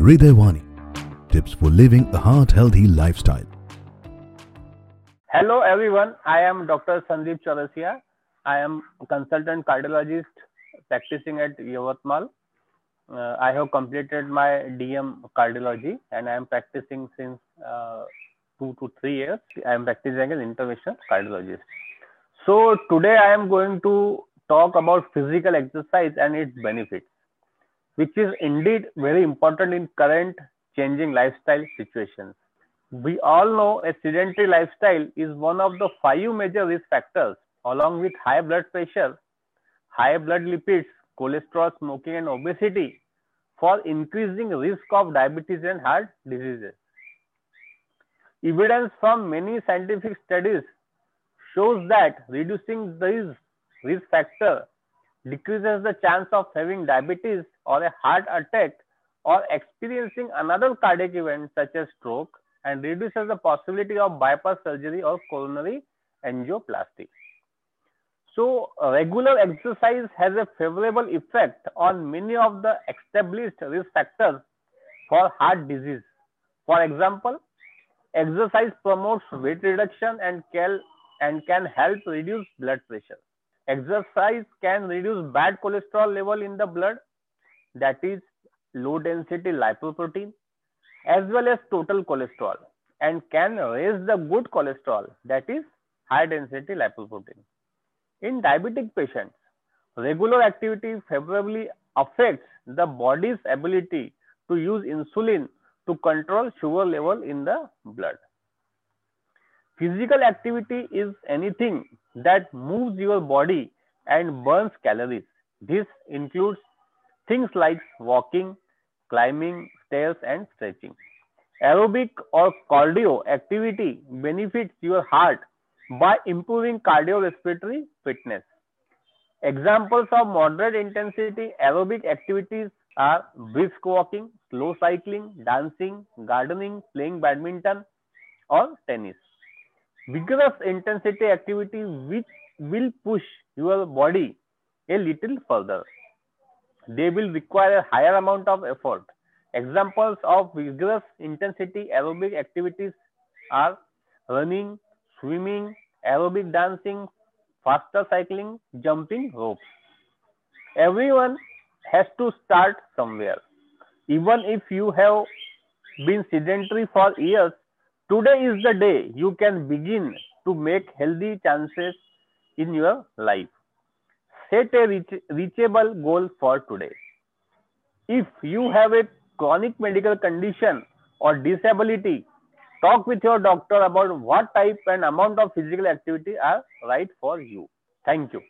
Hridayawani. Tips for living a heart healthy lifestyle. Hello everyone, I am Dr. Sandeep Chaurasia. I am a consultant cardiologist practicing at Yavatmal. Uh, I have completed my DM cardiology and I am practicing since uh, two to three years. I am practicing as an interventional cardiologist. So today I am going to talk about physical exercise and its benefits, which is indeed very important in current changing lifestyle situations. We all know a sedentary lifestyle is one of the five major risk factors, along with high blood pressure, high blood lipids, cholesterol, smoking, and obesity, for increasing risk of diabetes and heart diseases. Evidence from many scientific studies shows that reducing these risk factor decreases the chance of having diabetes or a heart attack or experiencing another cardiac event such as stroke and reduces the possibility of bypass surgery or coronary angioplasty. So, regular exercise has a favorable effect on many of the established risk factors for heart disease. For example, exercise promotes weight reduction and can, and can help reduce blood pressure. Exercise can reduce bad cholesterol level in the blood, that is low density lipoprotein, as well as total cholesterol, and can raise the good cholesterol, that is high density lipoprotein. In diabetic patients, regular activity favorably affects the body's ability to use insulin to control sugar level in the blood. Physical activity is anything that moves your body and burns calories. This includes things like walking, climbing stairs, and stretching. Aerobic or cardio activity benefits your heart by improving cardiorespiratory fitness. Examples of moderate intensity aerobic activities are brisk walking, slow cycling, dancing, gardening, playing badminton, or tennis. Vigorous intensity activity which will push your body a little further. They will require a higher amount of effort. Examples of vigorous intensity aerobic activities are running, swimming, aerobic dancing, faster cycling, jumping ropes. Everyone has to start somewhere. Even if you have been sedentary for years, today is the day you can begin to make healthy chances in your life. Set a reach, reachable goal for today. If you have a chronic medical condition or disability, talk with your doctor about what type and amount of physical activity are right for you. Thank you.